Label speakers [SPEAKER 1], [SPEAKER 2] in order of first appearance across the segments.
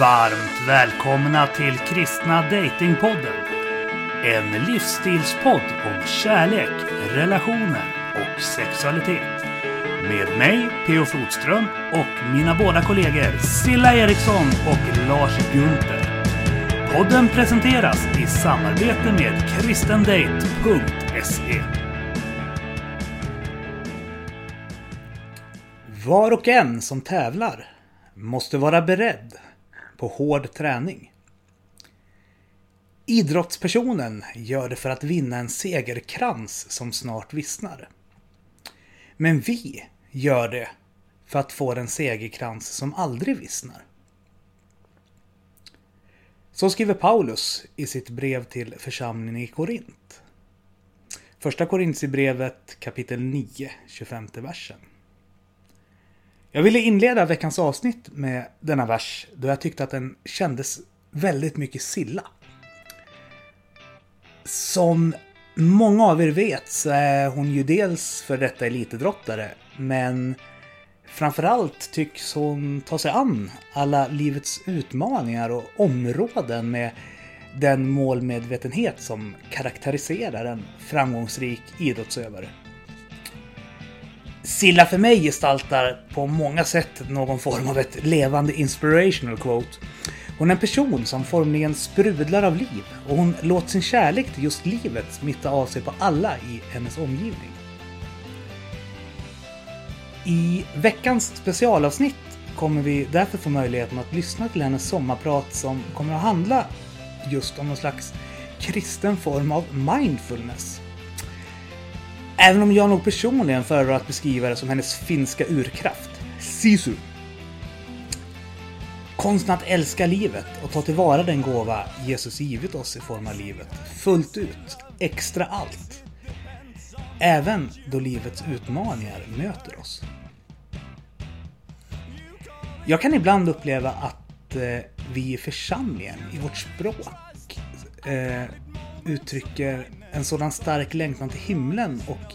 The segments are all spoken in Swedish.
[SPEAKER 1] Varmt välkomna till Kristna Datingpodden. En livsstilspodd om kärlek, relationer och sexualitet. Med mig, P.O. Flodström, och mina båda kollegor Silla Eriksson och Lars Gunther. Podden presenteras i samarbete med kristendate.se. Var och en som tävlar måste vara beredd på hård träning. Idrottspersonen gör det för att vinna en segerkrans som snart vissnar. Men vi gör det för att få en segerkrans som aldrig vissnar. Så skriver Paulus i sitt brev till församlingen i Korint. Första Korintierbrevet kapitel 9, 25 versen. Jag ville inleda veckans avsnitt med denna vers då jag tyckte att den kändes väldigt mycket Silla. Som många av er vet så är hon ju dels för detta elitidrottare men framförallt tycks hon ta sig an alla livets utmaningar och områden med den målmedvetenhet som karaktäriserar en framgångsrik idrottsövare. Silla för mig gestaltar på många sätt någon form av ett levande inspirational quote. Hon är en person som formligen sprudlar av liv och hon låter sin kärlek till just livet smitta av sig på alla i hennes omgivning. I veckans specialavsnitt kommer vi därför få möjligheten att lyssna till hennes sommarprat som kommer att handla just om någon slags kristen form av mindfulness. Även om jag nog personligen föredrar att beskriva det som hennes finska urkraft, sisu. Konsten att älska livet och ta tillvara den gåva Jesus givit oss i form av livet, fullt ut, extra allt. Även då livets utmaningar möter oss. Jag kan ibland uppleva att eh, vi i församlingen, i vårt språk, eh, uttrycker en sådan stark längtan till himlen och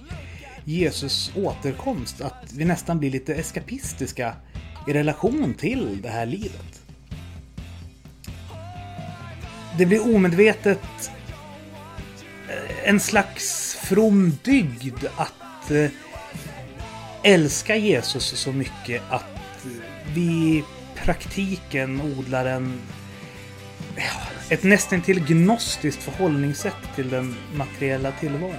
[SPEAKER 1] Jesus återkomst att vi nästan blir lite eskapistiska i relation till det här livet. Det blir omedvetet eh, en slags from dygd att eh, älska Jesus så mycket att vi i praktiken odlar en ett nästan till gnostiskt förhållningssätt till den materiella tillvaron.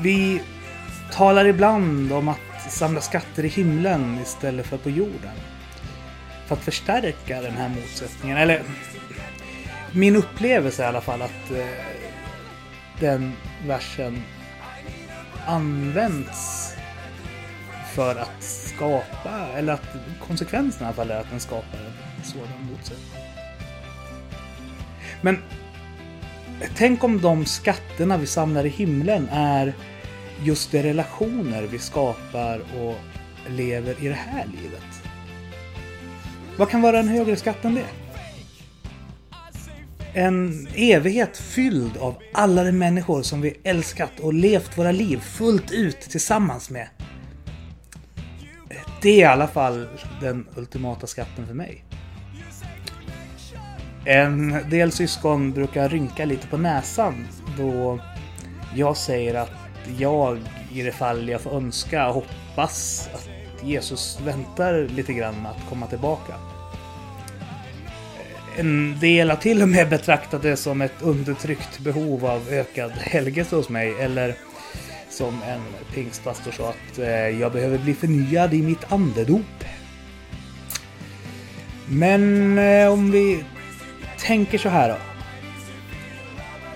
[SPEAKER 1] Vi talar ibland om att samla skatter i himlen istället för på jorden. För att förstärka den här motsättningen. Eller min upplevelse i alla fall att eh, den versen används för att skapa, eller att konsekvensen i alla fall är att den skapar en sådan motsättning. Men tänk om de skatterna vi samlar i himlen är just de relationer vi skapar och lever i det här livet. Vad kan vara en högre skatt än det? En evighet fylld av alla de människor som vi älskat och levt våra liv fullt ut tillsammans med. Det är i alla fall den ultimata skatten för mig. En del syskon brukar rynka lite på näsan då jag säger att jag, i det fall jag får önska, hoppas att Jesus väntar lite grann med att komma tillbaka. En del har till och med betraktat det som ett undertryckt behov av ökad helgelse hos mig, eller som en pingstpastor sa att eh, jag behöver bli förnyad i mitt andedop. Men eh, om vi tänker så här då.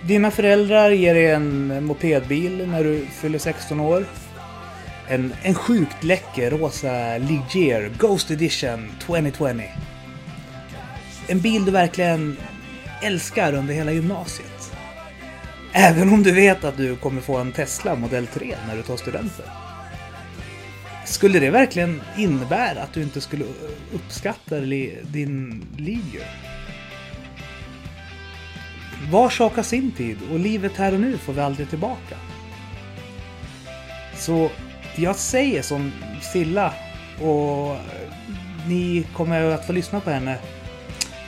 [SPEAKER 1] Dina föräldrar ger dig en mopedbil när du fyller 16 år. En, en sjukt läcker rosa Ligier Ghost Edition 2020. En bil du verkligen älskar under hela gymnasiet. Även om du vet att du kommer få en Tesla modell 3 när du tar studenten. Skulle det verkligen innebära att du inte skulle uppskatta din Ligier? Var sak har sin tid och livet här och nu får vi aldrig tillbaka. Så jag säger som Silla och ni kommer att få lyssna på henne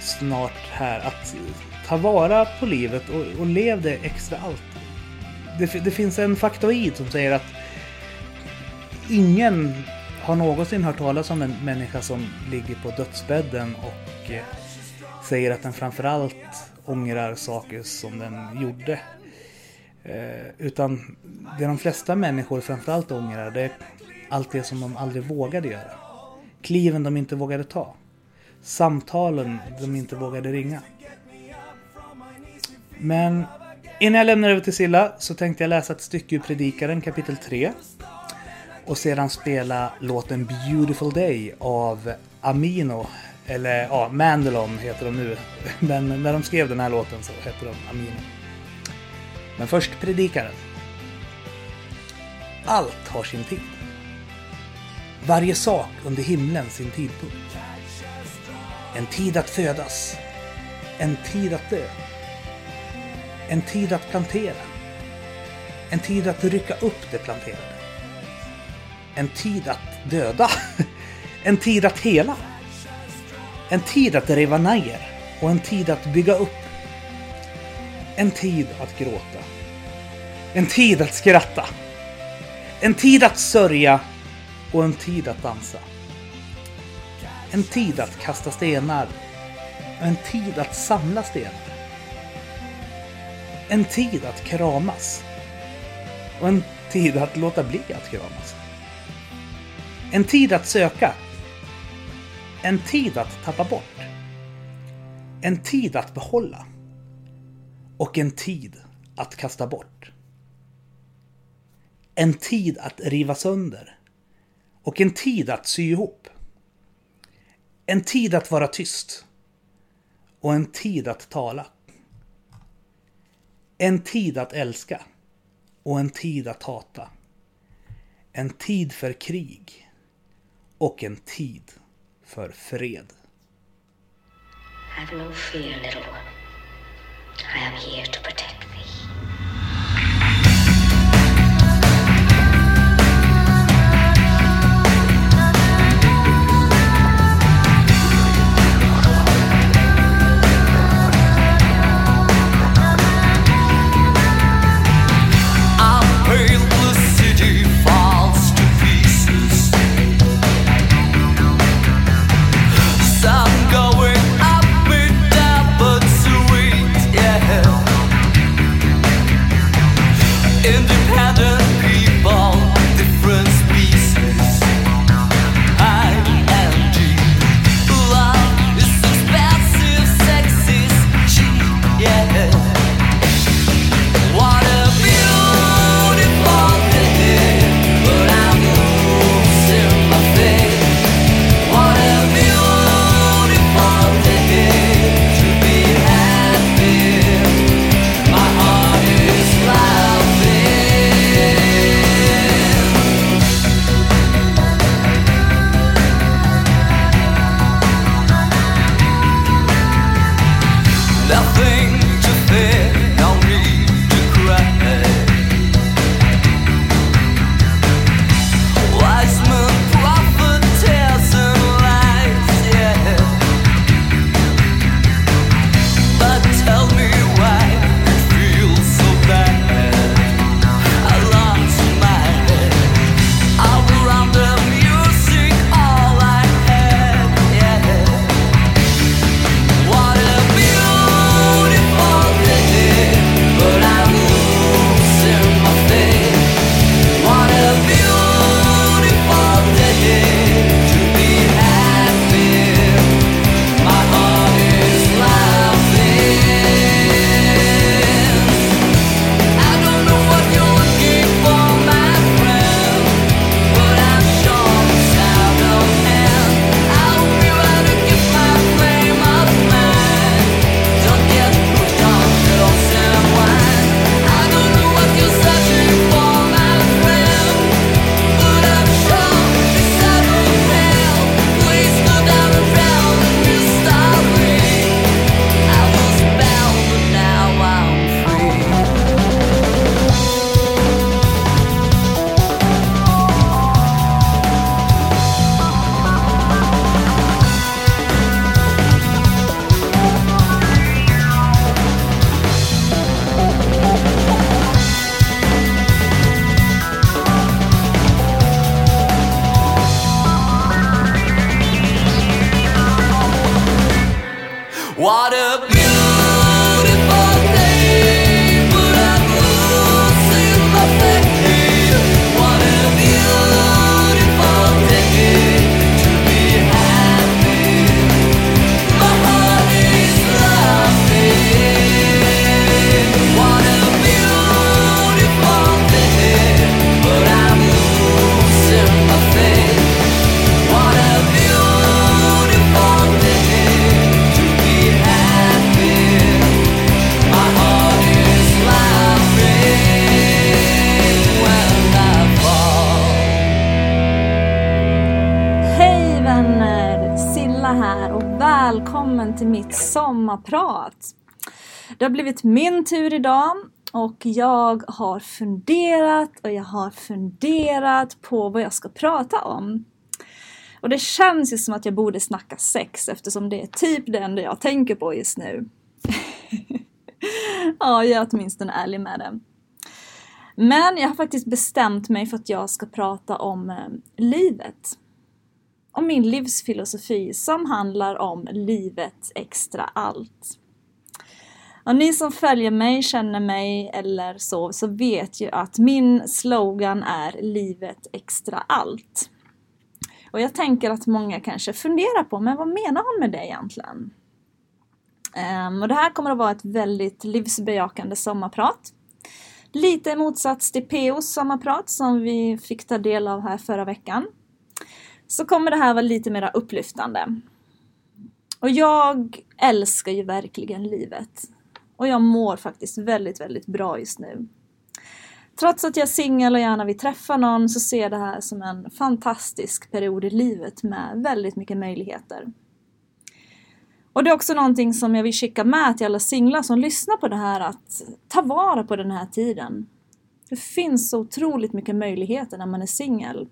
[SPEAKER 1] snart här. Att ta vara på livet och, och lev det extra allt. Det, det finns en faktoid som säger att ingen har någonsin hört talas om en människa som ligger på dödsbädden och eh, säger att den framförallt ångrar saker som den gjorde. Eh, utan det de flesta människor framförallt ångrar det är allt det som de aldrig vågade göra. Kliven de inte vågade ta. Samtalen de inte vågade ringa. Men innan jag lämnar över till Silla så tänkte jag läsa ett stycke ur Predikaren kapitel 3. Och sedan spela låten Beautiful Day av Amino. Eller ja, Mandalon heter de nu. Men när de skrev den här låten så hette de Amino. Men först Predikaren. Allt har sin tid. Varje sak under himlen sin tidpunkt. En tid att födas. En tid att dö. En tid att plantera. En tid att rycka upp det planterade. En tid att döda. En tid att hela. En tid att riva ner och en tid att bygga upp. En tid att gråta. En tid att skratta. En tid att sörja och en tid att dansa. En tid att kasta stenar och en tid att samla stenar. En tid att kramas och en tid att låta bli att kramas. En tid att söka. En tid att tappa bort. En tid att behålla. Och en tid att kasta bort. En tid att riva sönder. Och en tid att sy ihop. En tid att vara tyst. Och en tid att tala. En tid att älska. Och en tid att hata. En tid för krig. Och en tid för fred.
[SPEAKER 2] Have no fear, little one. I am here to protect thee.
[SPEAKER 3] Blivit min tur idag och jag har funderat och jag har funderat på vad jag ska prata om. Och det känns ju som att jag borde snacka sex eftersom det är typ det enda jag tänker på just nu. ja, jag är åtminstone ärlig med det. Men jag har faktiskt bestämt mig för att jag ska prata om eh, livet. Om min livsfilosofi som handlar om livet extra allt. Och ni som följer mig, känner mig eller så, så vet ju att min slogan är livet extra allt. Och jag tänker att många kanske funderar på, men vad menar hon med det egentligen? Um, och det här kommer att vara ett väldigt livsbejakande sommarprat. Lite i motsats till POs sommarprat som vi fick ta del av här förra veckan. Så kommer det här vara lite mer upplyftande. Och jag älskar ju verkligen livet. Och jag mår faktiskt väldigt, väldigt bra just nu. Trots att jag är singel och gärna vill träffa någon så ser jag det här som en fantastisk period i livet med väldigt mycket möjligheter. Och det är också någonting som jag vill skicka med till alla singlar som lyssnar på det här att ta vara på den här tiden. Det finns så otroligt mycket möjligheter när man är singel.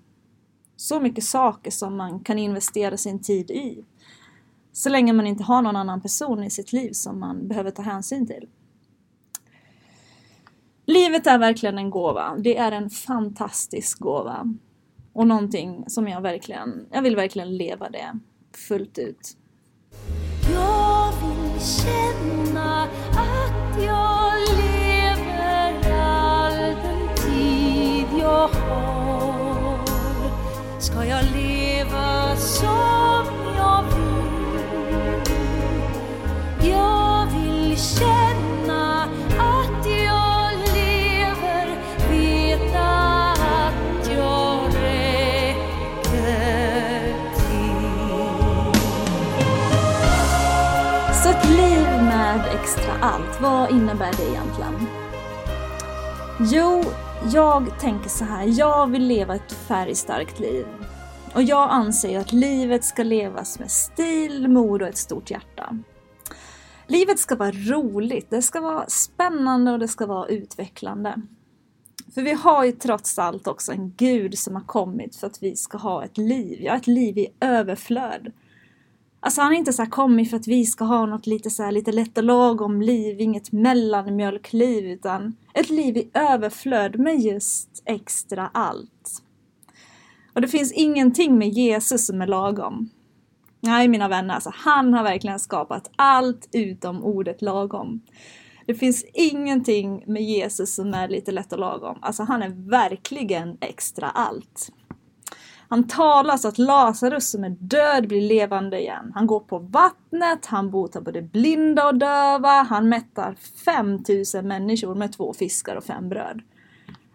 [SPEAKER 3] Så mycket saker som man kan investera sin tid i. Så länge man inte har någon annan person i sitt liv som man behöver ta hänsyn till. Livet är verkligen en gåva. Det är en fantastisk gåva. Och någonting som jag verkligen, jag vill verkligen leva det fullt ut.
[SPEAKER 4] Jag vill känna att jag lever
[SPEAKER 3] vad innebär det egentligen? Jo, jag tänker så här, jag vill leva ett färgstarkt liv. Och jag anser att livet ska levas med stil, mod och ett stort hjärta. Livet ska vara roligt, det ska vara spännande och det ska vara utvecklande. För vi har ju trots allt också en gud som har kommit för att vi ska ha ett liv, ja ett liv i överflöd. Alltså han har inte så här kommit för att vi ska ha något lite så här, lite lätt och lagom liv, inget mellanmjölkliv, utan ett liv i överflöd med just extra allt. Och det finns ingenting med Jesus som är lagom. Nej, mina vänner, alltså han har verkligen skapat allt utom ordet lagom. Det finns ingenting med Jesus som är lite lätt och lagom. Alltså han är verkligen extra allt. Han talar så att Lazarus som är död blir levande igen. Han går på vattnet, han botar både blinda och döva, han mättar 5000 människor med två fiskar och fem bröd.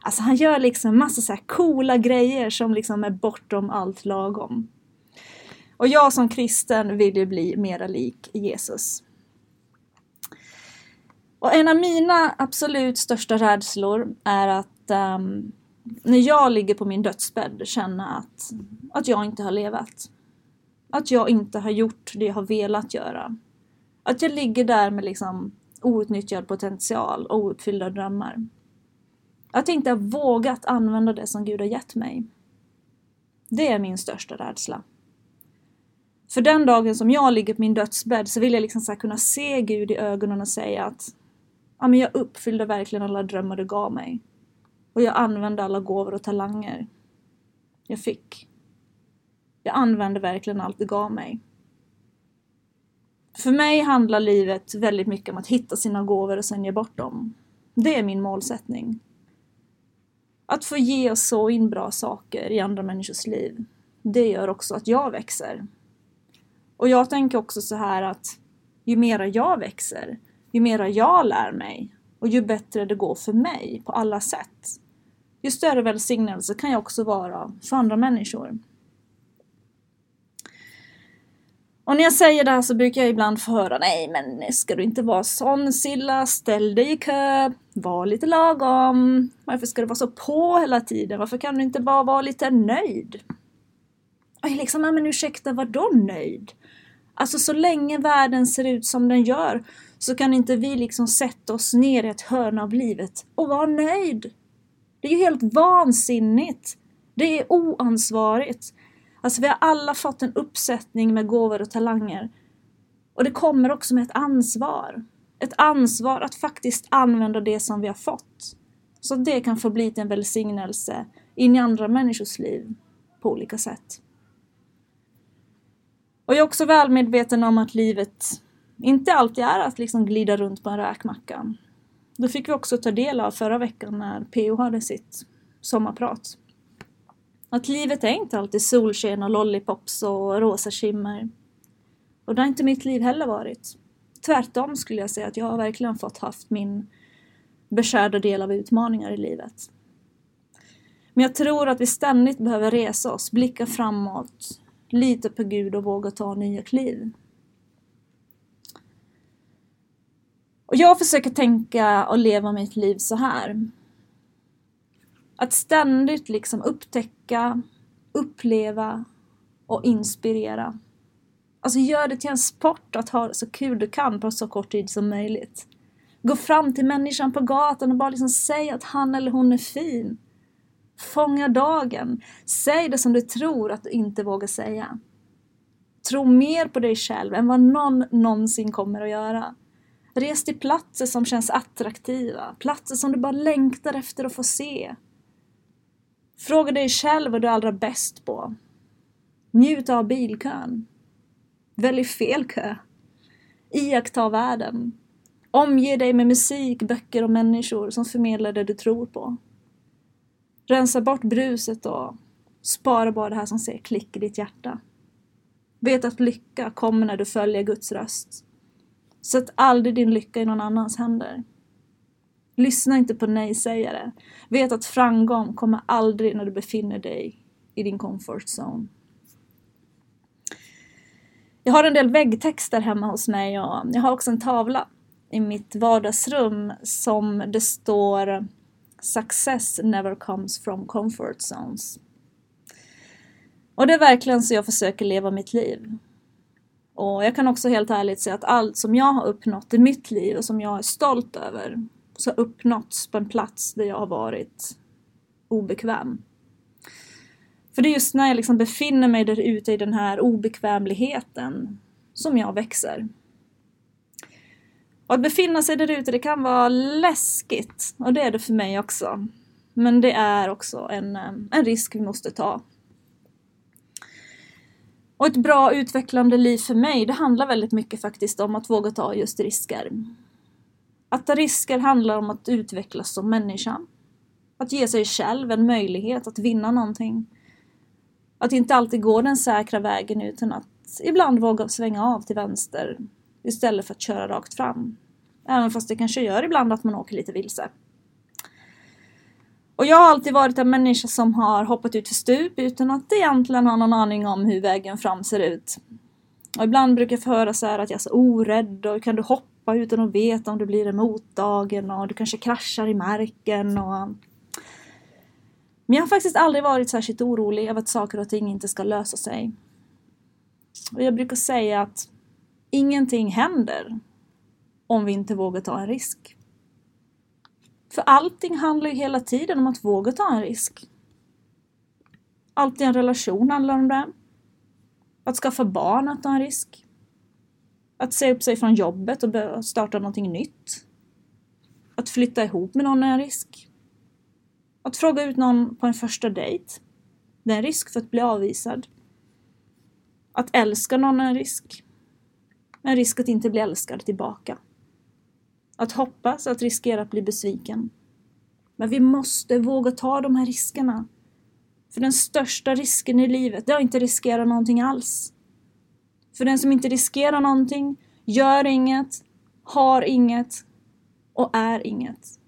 [SPEAKER 3] Alltså han gör liksom massa så här coola grejer som liksom är bortom allt lagom. Och jag som kristen vill ju bli mera lik Jesus. Och en av mina absolut största rädslor är att um, när jag ligger på min dödsbädd känna att, att jag inte har levat. Att jag inte har gjort det jag har velat göra. Att jag ligger där med liksom outnyttjad potential och ouppfyllda drömmar. Att jag inte har vågat använda det som Gud har gett mig. Det är min största rädsla. För den dagen som jag ligger på min dödsbädd så vill jag liksom så här kunna se Gud i ögonen och säga att ja, men jag uppfyllde verkligen alla drömmar du gav mig. Och jag använde alla gåvor och talanger jag fick. Jag använde verkligen allt det gav mig. För mig handlar livet väldigt mycket om att hitta sina gåvor och sen ge bort dem. Det är min målsättning. Att få ge och så in bra saker i andra människors liv, det gör också att jag växer. Och jag tänker också så här att ju mera jag växer, ju mera jag lär mig och ju bättre det går för mig på alla sätt, ju större välsignelse kan jag också vara för andra människor. Och när jag säger det här så brukar jag ibland få höra Nej men ska du inte vara sån Silla, ställ dig i kö, var lite lagom. Varför ska du vara så på hela tiden? Varför kan du inte bara vara lite nöjd? Och jag liksom, men ursäkta, vadå nöjd? Alltså så länge världen ser ut som den gör så kan inte vi liksom sätta oss ner i ett hörn av livet och vara nöjd. Det är ju helt vansinnigt. Det är oansvarigt. Alltså vi har alla fått en uppsättning med gåvor och talanger. Och det kommer också med ett ansvar. Ett ansvar att faktiskt använda det som vi har fått. Så att det kan få bli till en välsignelse in i andra människors liv på olika sätt. Och jag är också väl medveten om att livet inte alltid är att liksom glida runt på en räkmacka. Det fick vi också ta del av förra veckan när PO hade sitt sommarprat. Att livet är inte alltid solsken och lollipops och rosa skimmer. Och det har inte mitt liv heller varit. Tvärtom skulle jag säga att jag har verkligen fått haft min beskärda del av utmaningar i livet. Men jag tror att vi ständigt behöver resa oss, blicka framåt, lita på Gud och våga ta nya kliv. Och jag försöker tänka och leva mitt liv så här. Att ständigt liksom upptäcka, uppleva och inspirera. Alltså gör det till en sport att ha så kul du kan på så kort tid som möjligt. Gå fram till människan på gatan och bara liksom säg att han eller hon är fin. Fånga dagen. Säg det som du tror att du inte vågar säga. Tro mer på dig själv än vad någon någonsin kommer att göra. Res till platser som känns attraktiva, platser som du bara längtar efter att få se. Fråga dig själv vad du är allra bäst på. Njut av bilkön. Välj fel kö. Iaktta världen. Omge dig med musik, böcker och människor som förmedlar det du tror på. Rensa bort bruset och spara bara det här som säger klick i ditt hjärta. Vet att lycka kommer när du följer Guds röst. Sätt aldrig din lycka i någon annans händer. Lyssna inte på nej-sägare. Vet att framgång kommer aldrig när du befinner dig i din comfort zone. Jag har en del väggtexter hemma hos mig och jag har också en tavla i mitt vardagsrum som det står Success never comes from comfort zones. Och det är verkligen så jag försöker leva mitt liv. Och jag kan också helt ärligt säga att allt som jag har uppnått i mitt liv och som jag är stolt över så har uppnåtts på en plats där jag har varit obekväm. För det är just när jag liksom befinner mig där ute i den här obekvämligheten som jag växer. Och att befinna sig där ute, det kan vara läskigt. Och det är det för mig också. Men det är också en, eh, en risk vi måste ta. Och ett bra utvecklande liv för mig, det handlar väldigt mycket faktiskt om att våga ta just risker. Att ta risker handlar om att utvecklas som människa. Att ge sig själv en möjlighet att vinna någonting. Att inte alltid gå den säkra vägen utan att ibland våga svänga av till vänster istället för att köra rakt fram. Även fast det kanske gör ibland att man åker lite vilse. Och jag har alltid varit en människa som har hoppat ut för stup utan att egentligen ha någon aning om hur vägen fram ser ut. Och ibland brukar jag få höra så att jag är så orädd och kan du hoppa utan att veta om det blir en motdagen och du kanske kraschar i marken och... Men jag har faktiskt aldrig varit särskilt orolig över att saker och ting inte ska lösa sig. Och jag brukar säga att ingenting händer om vi inte vågar ta en risk. För allting handlar ju hela tiden om att våga ta en risk. Allt i en relation handlar om det. Att skaffa barn, att ta en risk. Att säga upp sig från jobbet och starta någonting nytt. Att flytta ihop med någon är en risk. Att fråga ut någon på en första dejt. Det är en risk för att bli avvisad. Att älska någon är en risk. En risk att inte bli älskad tillbaka. Att hoppas, att riskera att bli besviken. Men vi måste våga ta de här riskerna. För den största risken i livet, det är att inte riskera någonting alls. För den som inte riskerar någonting, gör inget, har inget och är inget.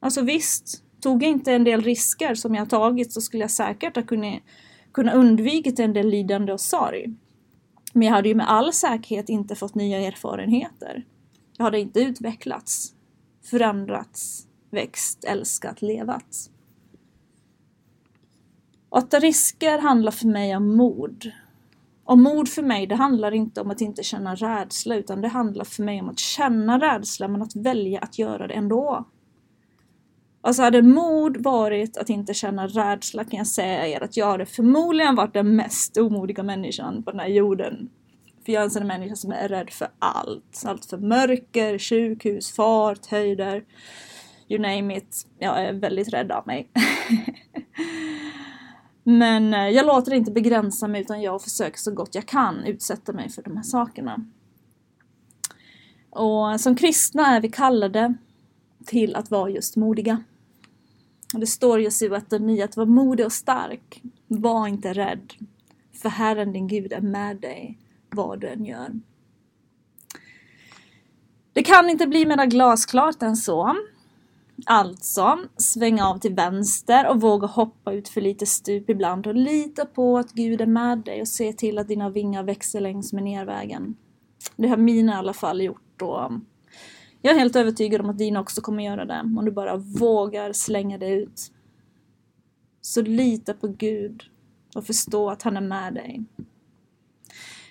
[SPEAKER 3] Alltså visst, tog jag inte en del risker som jag tagit så skulle jag säkert ha kunnat, kunnat undvikit en del lidande och sorg. Men jag hade ju med all säkerhet inte fått nya erfarenheter. Jag hade inte utvecklats, förändrats, växt, älskat, levat. Och att ta risker handlar för mig om mod. Och mod för mig, det handlar inte om att inte känna rädsla, utan det handlar för mig om att känna rädsla, men att välja att göra det ändå. Alltså hade mod varit att inte känna rädsla kan jag säga er att jag hade förmodligen varit den mest omodiga människan på den här jorden. För jag är en sån människa som är rädd för allt. Allt för mörker, sjukhus, fart, höjder. You name it. Jag är väldigt rädd av mig. Men eh, jag låter det inte begränsa mig utan jag försöker så gott jag kan utsätta mig för de här sakerna. Och som kristna är vi kallade till att vara just modiga. Och det står i Vatten 9 att vara modig och stark. Var inte rädd. För Herren din Gud är med dig vad du än gör. Det kan inte bli mer glasklart än så. Alltså, svänga av till vänster och våga hoppa ut för lite stup ibland och lita på att Gud är med dig och se till att dina vingar växer längs med nervägen. Det har mina i alla fall gjort och jag är helt övertygad om att dina också kommer göra det om du bara vågar slänga dig ut. Så lita på Gud och förstå att han är med dig.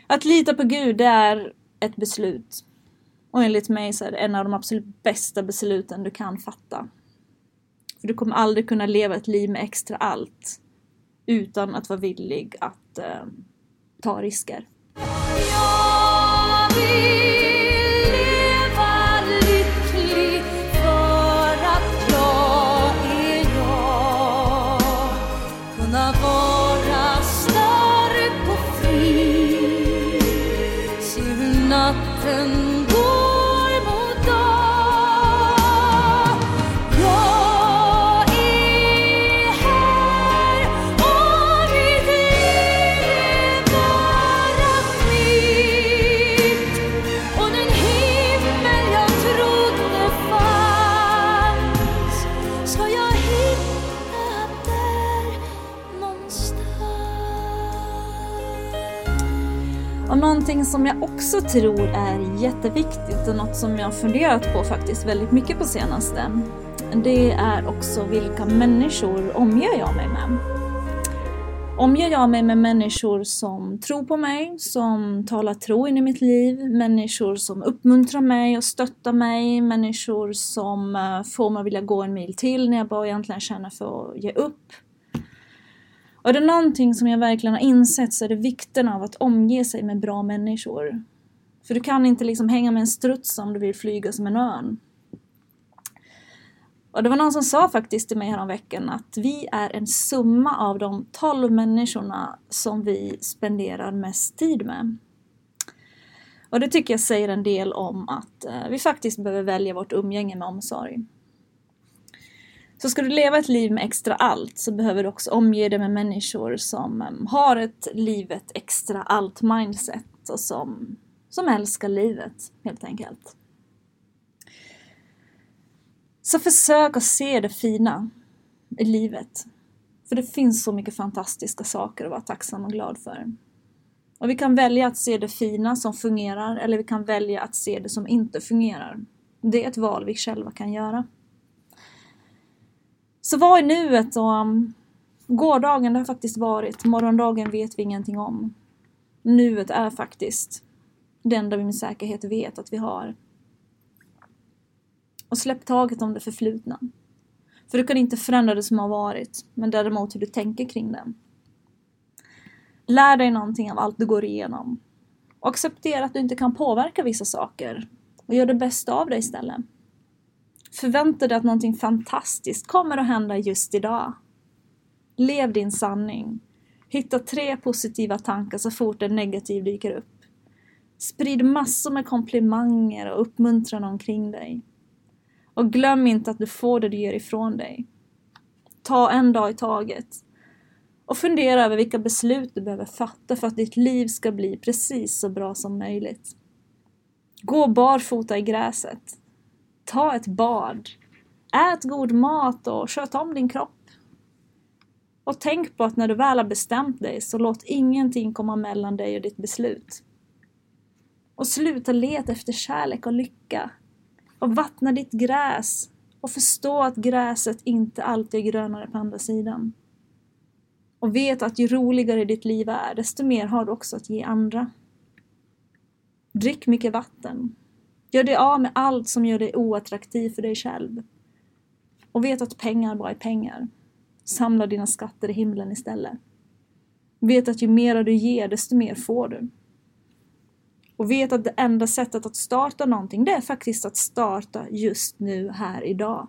[SPEAKER 3] Att lita på Gud, det är ett beslut. Och enligt mig så är det en av de absolut bästa besluten du kan fatta. För du kommer aldrig kunna leva ett liv med extra allt utan att vara villig att eh, ta risker. heaven. Någonting som jag också tror är jätteviktigt och något som jag har funderat på faktiskt väldigt mycket på senaste. Det är också vilka människor omger jag mig med. Omger jag mig med människor som tror på mig, som talar tro in i mitt liv, människor som uppmuntrar mig och stöttar mig, människor som eh, får mig att vilja gå en mil till när jag bara egentligen känner för att ge upp. Och är det någonting som jag verkligen har insett så är det vikten av att omge sig med bra människor. För du kan inte liksom hänga med en struts om du vill flyga som en örn. Och det var någon som sa faktiskt till mig häromveckan att vi är en summa av de 12 människorna som vi spenderar mest tid med. Och det tycker jag säger en del om att eh, vi faktiskt behöver välja vårt umgänge med omsorg. Så ska du leva ett liv med extra allt så behöver du också omge dig med människor som ehm, har ett livet extra allt mindset och som, som älskar livet helt enkelt. Så försök att se det fina i livet. För det finns så mycket fantastiska saker att vara tacksam och glad för. Och vi kan välja att se det fina som fungerar eller vi kan välja att se det som inte fungerar. Det är ett val vi själva kan göra. Så vad är nuet och um, gårdagen det har faktiskt varit, morgondagen vet vi ingenting om. Nuet är faktiskt det enda vi med säkerhet vet att vi har. Och släpp taget om det förflutna. För du kan inte förändra det som har varit, men däremot hur du tänker kring det. Lär dig någonting av allt du går igenom. Och acceptera att du inte kan påverka vissa saker. Och gör det bästa av det istället. Förvänta dig att någonting fantastiskt kommer att hända just idag. Lev din sanning. Hitta tre positiva tankar så fort en negativ dyker upp. Sprid massor med komplimanger och uppmuntran omkring dig. Och glöm inte att du får det du ger ifrån dig. Ta en dag i taget. Och fundera över vilka beslut du behöver fatta för att ditt liv ska bli precis så bra som möjligt. Gå barfota i gräset. Ta ett bad. Ät god mat och sköt om din kropp. Och tänk på att när du väl har bestämt dig så låt ingenting komma mellan dig och ditt beslut. Och sluta leta efter kärlek och lycka. Och vattna ditt gräs. Och förstå att gräset inte alltid är grönare på andra sidan. Och vet att ju roligare ditt liv är, desto mer har du också att ge andra. Drick mycket vatten. Gör dig av med allt som gör dig oattraktiv för dig själv. Och vet att pengar bara är pengar. Samla dina skatter i himlen istället. Vet att ju mer du ger, desto mer får du. Och vet att det enda sättet att starta någonting, det är faktiskt att starta just nu, här, idag.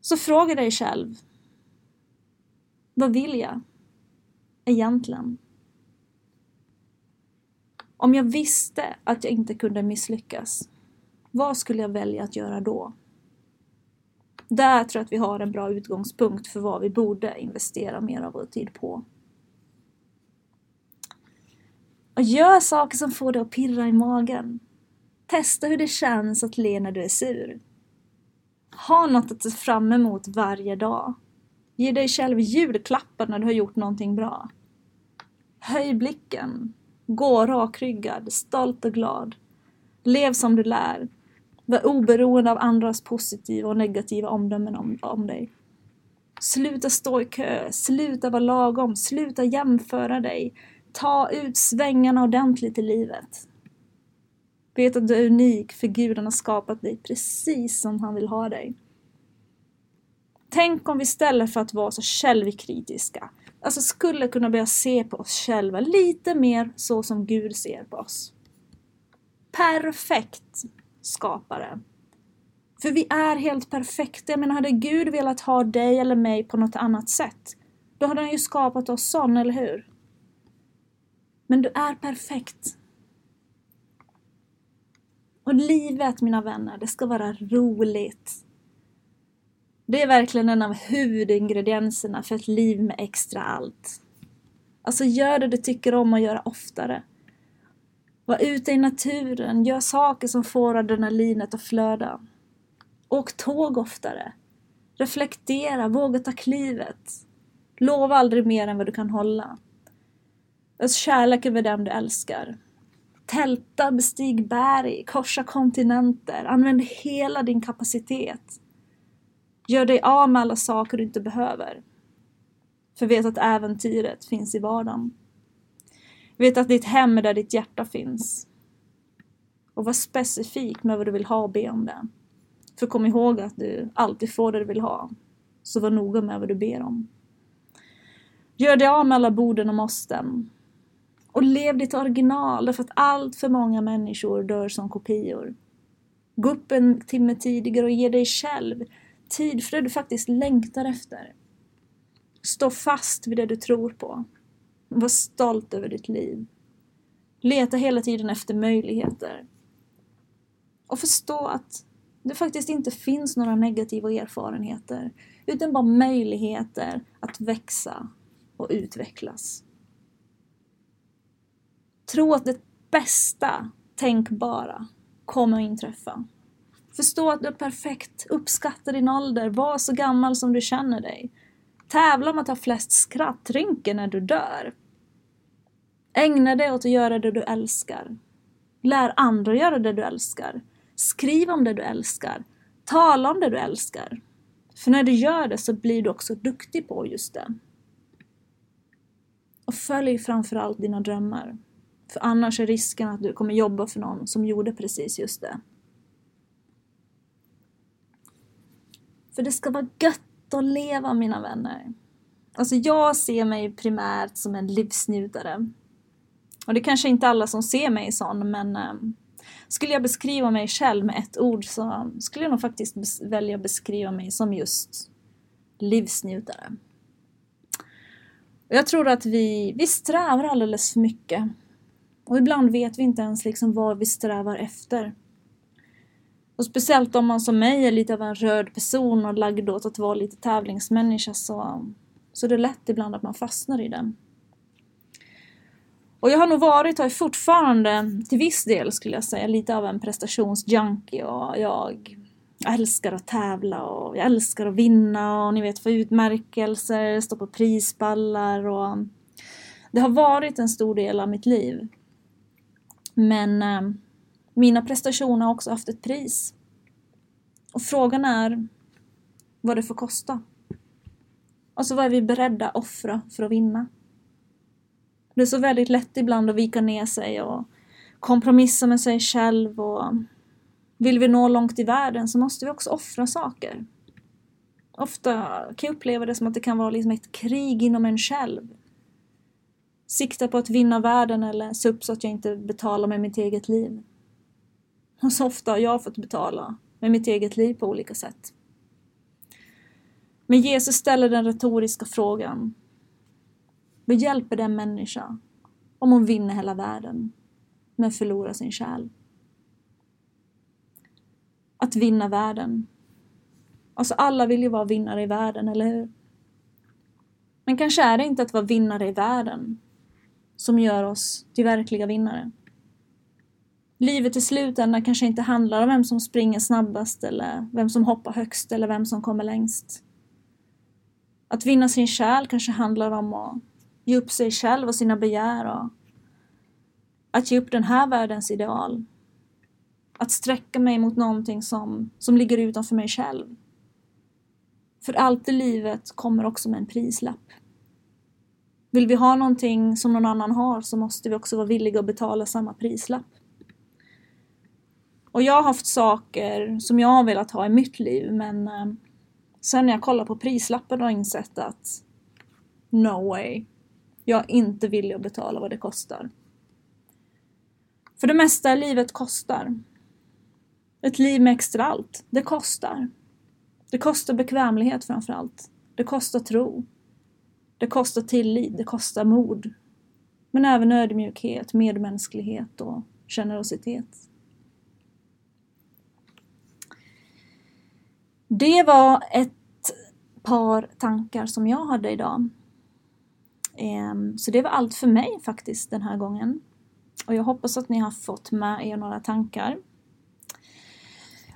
[SPEAKER 3] Så fråga dig själv. Vad vill jag? Egentligen. Om jag visste att jag inte kunde misslyckas, vad skulle jag välja att göra då? Där tror jag att vi har en bra utgångspunkt för vad vi borde investera mer av vår tid på. Och gör saker som får dig att pirra i magen. Testa hur det känns att le när du är sur. Ha något att se fram emot varje dag. Ge dig själv julklappar när du har gjort någonting bra. Höj blicken. Gå rakryggad, stolt och glad. Lev som du lär. Var oberoende av andras positiva och negativa omdömen om, om dig. Sluta stå i kö, sluta vara lagom, sluta jämföra dig. Ta ut svängarna ordentligt i livet. Vet att du är unik för Gud har skapat dig precis som han vill ha dig. Tänk om vi istället för att vara så självkritiska, alltså skulle kunna börja se på oss själva lite mer så som Gud ser på oss. Perfekt skapare. För vi är helt perfekta. Jag menar, hade Gud velat ha dig eller mig på något annat sätt, då hade han ju skapat oss sån, eller hur? Men du är perfekt. Och livet, mina vänner, det ska vara roligt. Det är verkligen en av huvudingredienserna för ett liv med extra allt. Alltså gör det du tycker om att göra oftare. Var ute i naturen, gör saker som får adrenalinet att flöda. Åk tåg oftare. Reflektera, våga ta klivet. Lova aldrig mer än vad du kan hålla. Ös kärlek över dem du älskar. Tälta, bestig berg, korsa kontinenter, använd hela din kapacitet. Gör dig av med alla saker du inte behöver. För vet att äventyret finns i vardagen. Vet att ditt hem är där ditt hjärta finns. Och var specifik med vad du vill ha och be om det. För kom ihåg att du alltid får det du vill ha. Så var noga med vad du ber om. Gör dig av med alla borden och måsten. Och lev ditt original, därför att allt för många människor dör som kopior. Gå upp en timme tidigare och ge dig själv tid för det du faktiskt längtar efter. Stå fast vid det du tror på. Var stolt över ditt liv. Leta hela tiden efter möjligheter. Och förstå att det faktiskt inte finns några negativa erfarenheter, utan bara möjligheter att växa och utvecklas. Tro att det bästa tänkbara kommer att inträffa. Förstå att du är perfekt, uppskatta din ålder, var så gammal som du känner dig. Tävla om att ha flest skrattrynkor när du dör. Ägna dig åt att göra det du älskar. Lär andra att göra det du älskar. Skriv om det du älskar. Tala om det du älskar. För när du gör det så blir du också duktig på just det. Och följ framförallt dina drömmar. För annars är risken att du kommer jobba för någon som gjorde precis just det. För det ska vara gött att leva, mina vänner. Alltså jag ser mig primärt som en livsnjutare. Och det är kanske inte alla som ser mig sån, men ehm, skulle jag beskriva mig själv med ett ord så skulle jag nog faktiskt välja att beskriva mig som just livsnjutare. Och jag tror att vi, vi strävar alldeles för mycket. Och ibland vet vi inte ens liksom vad vi strävar efter. Och speciellt om man som mig är lite av en röd person och lagd åt att vara lite tävlingsmänniska så, så det är lätt ibland att man fastnar i den. Och jag har nog varit och är fortfarande till viss del skulle jag säga lite av en prestationsjunkie och jag älskar att tävla och jag älskar att vinna och ni vet få utmärkelser, stå på prisballar och det har varit en stor del av mitt liv. Men eh, mina prestationer har också haft ett pris. Och frågan är vad det får kosta. Alltså vad är vi beredda att offra för att vinna? Det är så väldigt lätt ibland att vika ner sig och kompromissa med sig själv och vill vi nå långt i världen så måste vi också offra saker. Ofta kan jag uppleva det som att det kan vara liksom ett krig inom en själv. Sikta på att vinna världen eller se upp så att jag inte betalar med mitt eget liv. Och så ofta har jag fått betala med mitt eget liv på olika sätt. Men Jesus ställer den retoriska frågan. Vad hjälper det en människa om hon vinner hela världen men förlorar sin själ? Att vinna världen. Alltså alla vill ju vara vinnare i världen, eller hur? Men kanske är det inte att vara vinnare i världen som gör oss till verkliga vinnare. Livet i slutändan kanske inte handlar om vem som springer snabbast eller vem som hoppar högst eller vem som kommer längst. Att vinna sin själ kanske handlar om att ge upp sig själv och sina begär och att ge upp den här världens ideal. Att sträcka mig mot någonting som, som ligger utanför mig själv. För allt i livet kommer också med en prislapp. Vill vi ha någonting som någon annan har så måste vi också vara villiga att betala samma prislapp. Och jag har haft saker som jag har velat ha i mitt liv men eh, sen när jag kollar på prislappen har jag insett att no way. Jag är inte villig att betala vad det kostar. För det mesta i livet kostar. Ett liv med extra allt, det kostar. Det kostar bekvämlighet framför allt. Det kostar tro. Det kostar tillit, det kostar mod. Men även ödmjukhet, medmänsklighet och generositet. Det var ett par tankar som jag hade idag. Ehm, så det var allt för mig faktiskt den här gången. Och jag hoppas att ni har fått med er några tankar.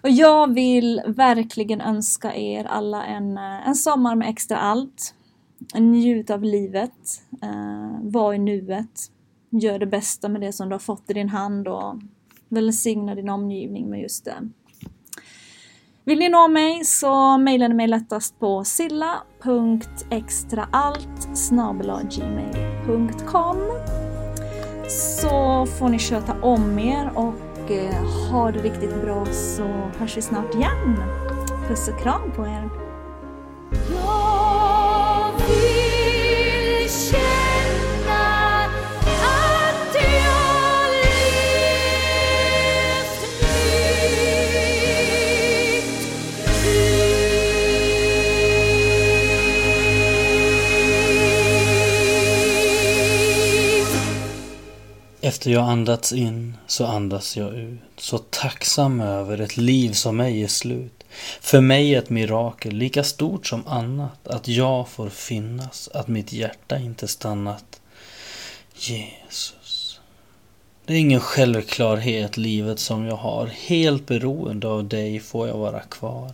[SPEAKER 3] Och jag vill verkligen önska er alla en, eh, en sommar med extra allt. Njut av livet. Eh, var i nuet. Gör det bästa med det som du har fått i din hand och välsigna din omgivning med just det. Vill ni nå mig så mejlar ni mig lättast på cilla.extraallt.gmail.com Så får ni sköta om er och eh, ha det riktigt bra så hörs vi snart igen. Puss och kram på er!
[SPEAKER 5] Efter jag andats in så andas jag ut. Så tacksam över ett liv som ej är slut. För mig ett mirakel lika stort som annat. Att jag får finnas, att mitt hjärta inte stannat. Jesus. Det är ingen självklarhet livet som jag har. Helt beroende av dig får jag vara kvar.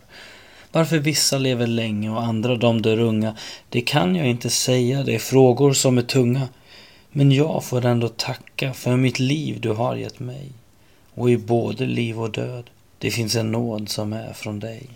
[SPEAKER 5] Varför vissa lever länge och andra de dör unga, det kan jag inte säga. Det är frågor som är tunga. Men jag får ändå tacka för mitt liv du har gett mig. Och i både liv och död, det finns en nåd som är från dig.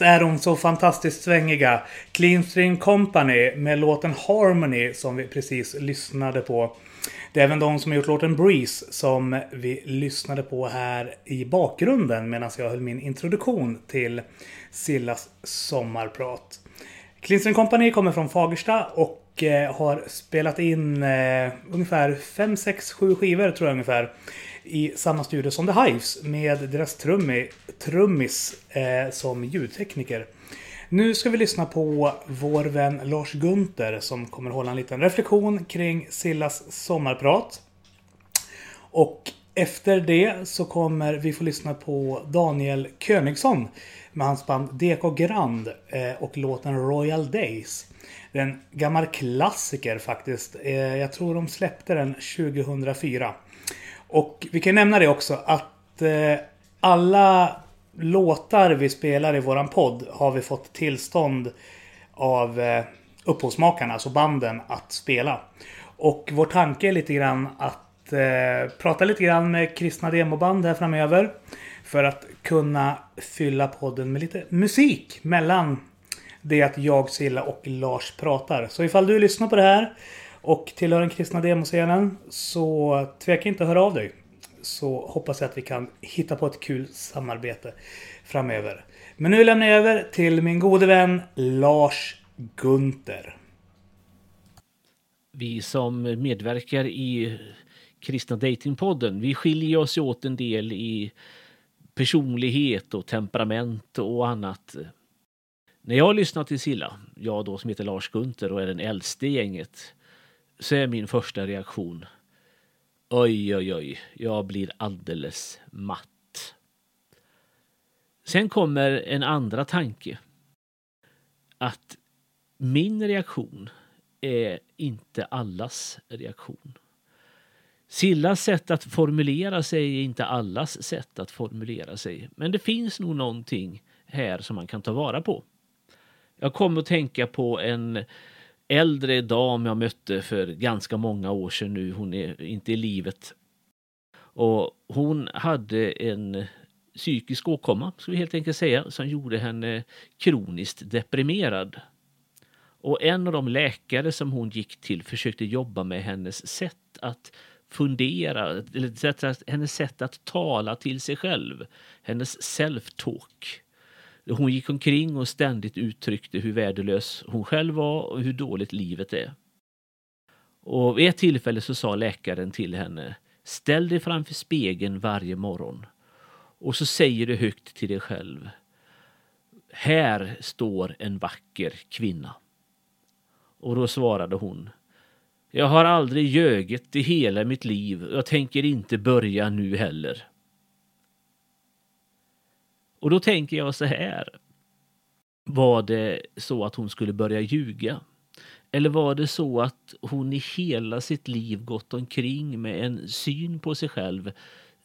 [SPEAKER 1] Visst är de så fantastiskt svängiga. Clean Company med låten Harmony som vi precis lyssnade på. Det är även de som har gjort låten Breeze som vi lyssnade på här i bakgrunden medan jag höll min introduktion till Sillas sommarprat. Clean Company kommer från Fagersta och eh, har spelat in eh, ungefär 5, 6, 7 skivor tror jag ungefär i samma studio som The Hives med deras trummi, trummis eh, som ljudtekniker. Nu ska vi lyssna på vår vän Lars Gunther som kommer hålla en liten reflektion kring Sillas sommarprat. Och efter det så kommer vi få lyssna på Daniel Königsson med hans band DK Grand eh, och låten Royal Days. Det är en gammal klassiker faktiskt. Eh, jag tror de släppte den 2004. Och vi kan nämna det också att eh, alla låtar vi spelar i våran podd har vi fått tillstånd av eh, upphovsmakarna, alltså banden, att spela. Och vår tanke är lite grann att eh, prata lite grann med kristna demoband här framöver. För att kunna fylla podden med lite musik mellan det att jag, Silla och Lars pratar. Så ifall du lyssnar på det här och tillhör den kristna demoscenen så tveka inte att höra av dig. Så hoppas jag att vi kan hitta på ett kul samarbete framöver. Men nu lämnar jag över till min gode vän Lars Gunther.
[SPEAKER 6] Vi som medverkar i Kristna Datingpodden, vi skiljer oss åt en del i personlighet och temperament och annat. När jag lyssnar till Silla, jag då som heter Lars Gunther och är den äldste i gänget, så är min första reaktion Oj, oj, oj, jag blir alldeles matt. Sen kommer en andra tanke. Att min reaktion är inte allas reaktion. Sillas sätt att formulera sig är inte allas sätt att formulera sig. Men det finns nog någonting här som man kan ta vara på. Jag kommer att tänka på en äldre dam jag mötte för ganska många år sedan nu. Hon är inte i livet. Och hon hade en psykisk åkomma, ska vi helt enkelt säga, som gjorde henne kroniskt deprimerad. Och en av de läkare som hon gick till försökte jobba med hennes sätt att fundera, eller hennes sätt att tala till sig själv. Hennes self-talk. Hon gick omkring och ständigt uttryckte hur värdelös hon själv var och hur dåligt livet är. Och vid ett tillfälle så sa läkaren till henne Ställ dig framför spegeln varje morgon och så säger du högt till dig själv Här står en vacker kvinna. Och då svarade hon Jag har aldrig ljugit i hela mitt liv och jag tänker inte börja nu heller. Och då tänker jag så här. Var det så att hon skulle börja ljuga? Eller var det så att hon i hela sitt liv gått omkring med en syn på sig själv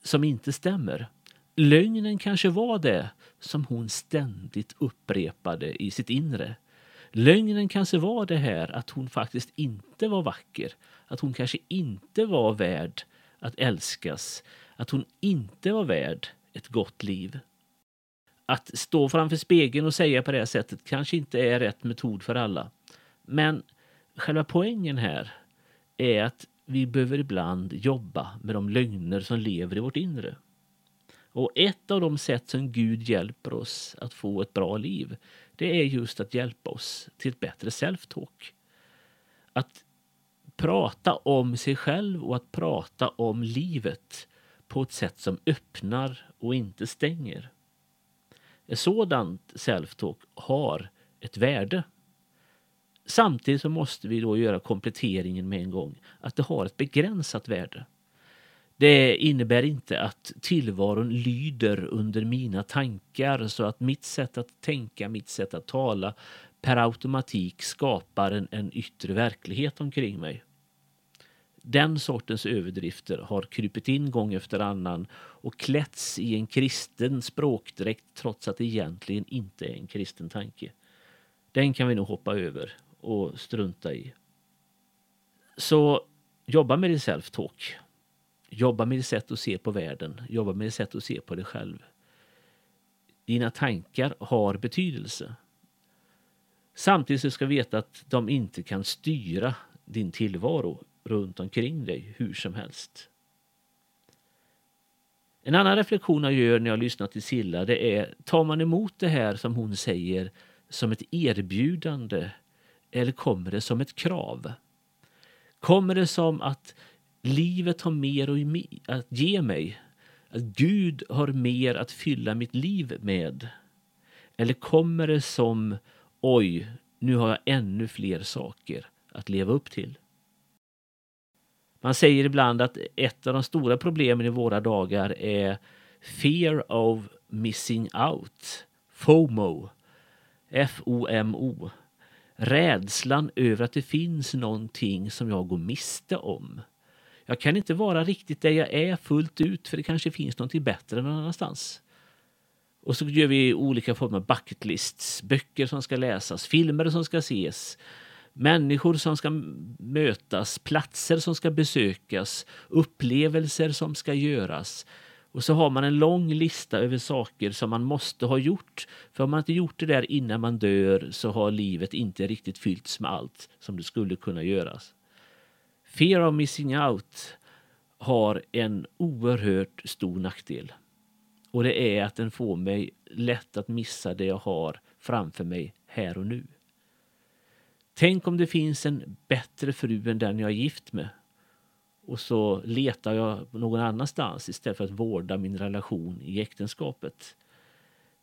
[SPEAKER 6] som inte stämmer? Lögnen kanske var det som hon ständigt upprepade i sitt inre. Lögnen kanske var det här att hon faktiskt inte var vacker. Att hon kanske inte var värd att älskas. Att hon inte var värd ett gott liv. Att stå framför spegeln och säga på det här sättet kanske inte är rätt metod för alla. Men själva poängen här är att vi behöver ibland jobba med de lögner som lever i vårt inre. Och ett av de sätt som Gud hjälper oss att få ett bra liv, det är just att hjälpa oss till ett bättre self-talk. Att prata om sig själv och att prata om livet på ett sätt som öppnar och inte stänger. Ett sådant self-talk har ett värde. Samtidigt så måste vi då göra kompletteringen med en gång att det har ett begränsat värde. Det innebär inte att tillvaron lyder under mina tankar så att mitt sätt att tänka, mitt sätt att tala per automatik skapar en, en yttre verklighet omkring mig. Den sortens överdrifter har krypit in gång efter annan och klätts i en kristen språkdräkt trots att det egentligen inte är en kristen tanke. Den kan vi nog hoppa över och strunta i. Så jobba med din self-talk. Jobba med ditt sätt att se på världen. Jobba med ditt sätt att se på dig själv. Dina tankar har betydelse. Samtidigt så ska du veta att de inte kan styra din tillvaro runt omkring dig hur som helst. En annan reflektion jag gör när jag lyssnar till Silla det är, tar man emot det här som hon säger som ett erbjudande eller kommer det som ett krav? Kommer det som att livet har mer att ge mig? Att Gud har mer att fylla mitt liv med? Eller kommer det som oj, nu har jag ännu fler saker att leva upp till? Man säger ibland att ett av de stora problemen i våra dagar är fear of missing out. FOMO. F-O-M-O. Rädslan över att det finns någonting som jag går miste om. Jag kan inte vara riktigt där jag är fullt ut för det kanske finns någonting bättre någon annanstans. Och så gör vi olika former av bucket lists, böcker som ska läsas, filmer som ska ses, människor som ska mötas, platser som ska besökas, upplevelser som ska göras. Och så har man en lång lista över saker som man måste ha gjort. För om man inte gjort det där innan man dör så har livet inte riktigt fyllts med allt som det skulle kunna göras. Fear of missing out har en oerhört stor nackdel. Och det är att den får mig lätt att missa det jag har framför mig här och nu. Tänk om det finns en bättre fru än den jag är gift med. Och så letar jag någon annanstans istället för att vårda min relation i äktenskapet.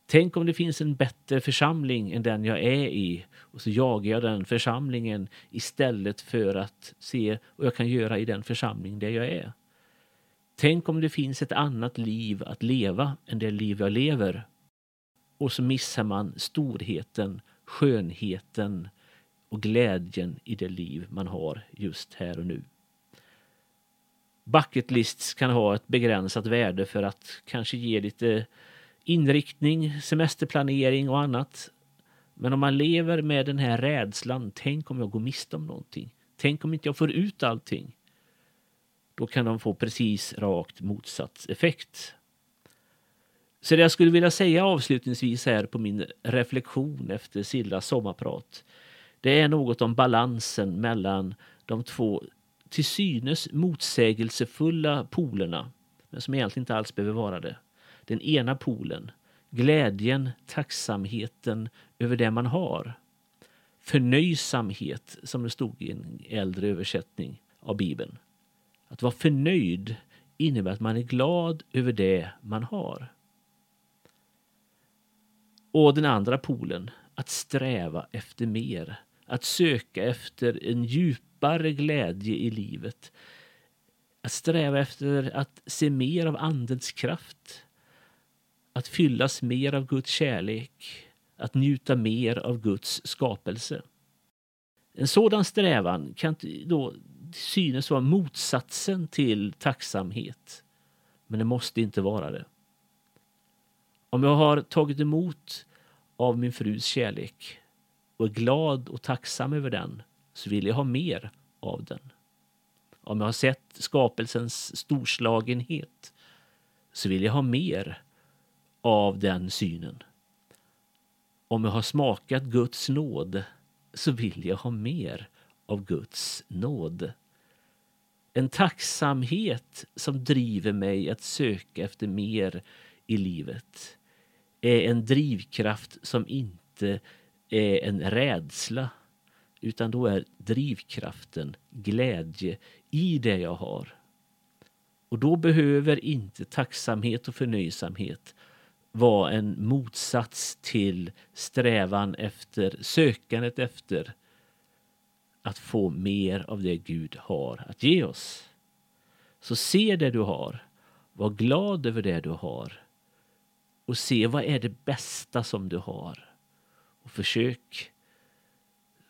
[SPEAKER 6] Tänk om det finns en bättre församling än den jag är i och så jagar jag den församlingen istället för att se vad jag kan göra i den församling där jag är. Tänk om det finns ett annat liv att leva än det liv jag lever. Och så missar man storheten, skönheten och glädjen i det liv man har just här och nu. Bucket lists kan ha ett begränsat värde för att kanske ge lite inriktning, semesterplanering och annat. Men om man lever med den här rädslan, tänk om jag går miste om någonting. Tänk om inte jag får ut allting. Då kan de få precis rakt motsatt effekt. Så det jag skulle vilja säga avslutningsvis här på min reflektion efter Sillas sommarprat. Det är något om balansen mellan de två till synes motsägelsefulla polerna, men som egentligen inte alls behöver vara det. Den ena polen, glädjen, tacksamheten över det man har. Förnöjsamhet, som det stod i en äldre översättning av Bibeln. Att vara förnöjd innebär att man är glad över det man har. Och den andra polen, att sträva efter mer. Att söka efter en djupare glädje i livet. Att sträva efter att se mer av Andens kraft. Att fyllas mer av Guds kärlek. Att njuta mer av Guds skapelse. En sådan strävan kan då synes vara motsatsen till tacksamhet. Men det måste inte vara det. Om jag har tagit emot av min frus kärlek och är glad och tacksam över den så vill jag ha mer av den. Om jag har sett skapelsens storslagenhet så vill jag ha mer av den synen. Om jag har smakat Guds nåd så vill jag ha mer av Guds nåd. En tacksamhet som driver mig att söka efter mer i livet är en drivkraft som inte är en rädsla utan då är drivkraften glädje i det jag har. Och då behöver inte tacksamhet och förnöjsamhet vara en motsats till strävan efter, sökandet efter att få mer av det Gud har att ge oss. Så se det du har, var glad över det du har och se vad är det bästa som du har. Och försök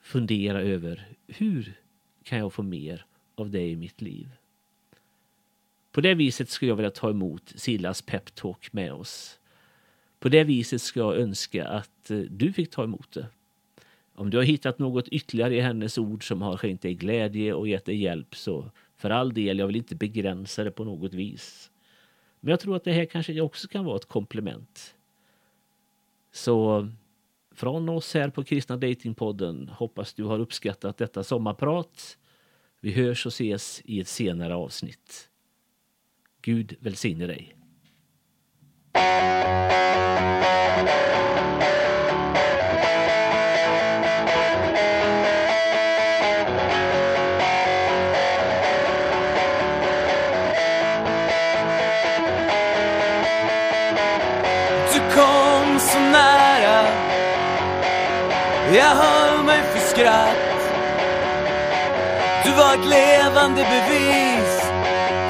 [SPEAKER 6] fundera över hur kan jag få mer av dig i mitt liv? På det viset skulle jag vilja ta emot Silas peptalk med oss. På det viset skulle jag önska att eh, du fick ta emot det. Om du har hittat något ytterligare i hennes ord som har skänkt dig glädje och gett dig hjälp så för all del, jag vill inte begränsa det på något vis. Men jag tror att det här kanske också kan vara ett komplement. Så från oss här på Kristna Datingpodden hoppas du har uppskattat detta sommarprat. Vi hörs och ses i ett senare avsnitt. Gud välsigne dig.
[SPEAKER 2] Jag höll mig för skratt. Du var ett levande bevis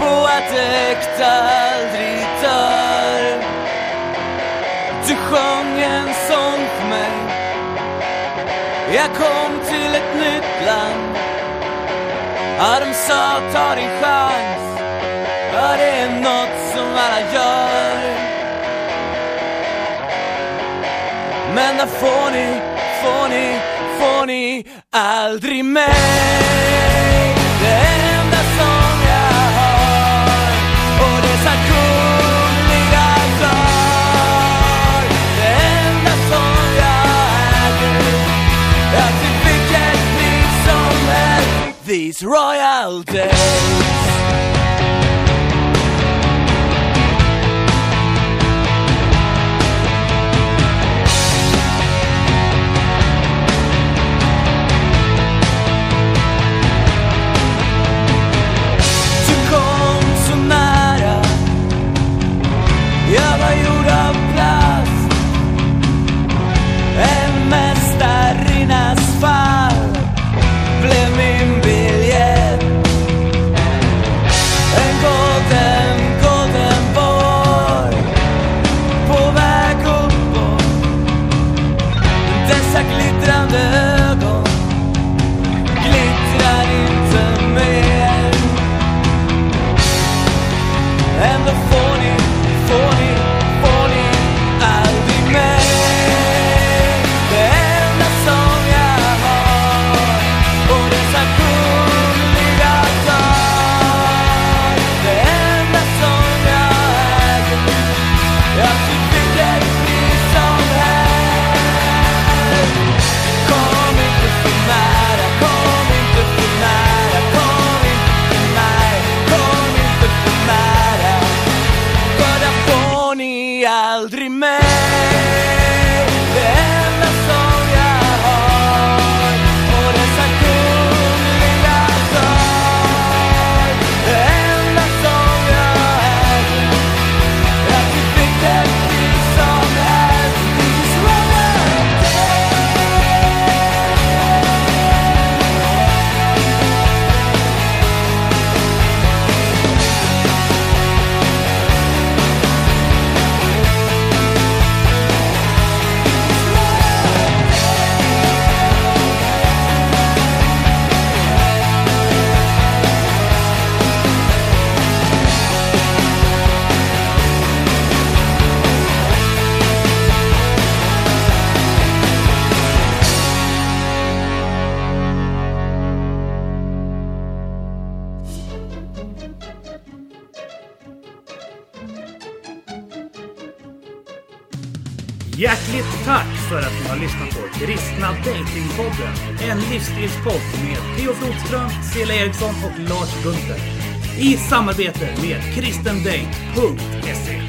[SPEAKER 2] På att äkta aldrig dör. Du sjöng en sång för mig. Jag kom till ett nytt land. Ja, de sa ta din chans. Ja, det är något som alla gör? Men där får ni, får ni, får ni aldrig mig. Det enda som jag har Och dessa kungliga klar Det enda som jag äger är till vilket pris som helst These royal days.
[SPEAKER 1] Livsstilspodd med Theo Flodström, Cela Eriksson och Lars Gunther. I samarbete med kristendate.se.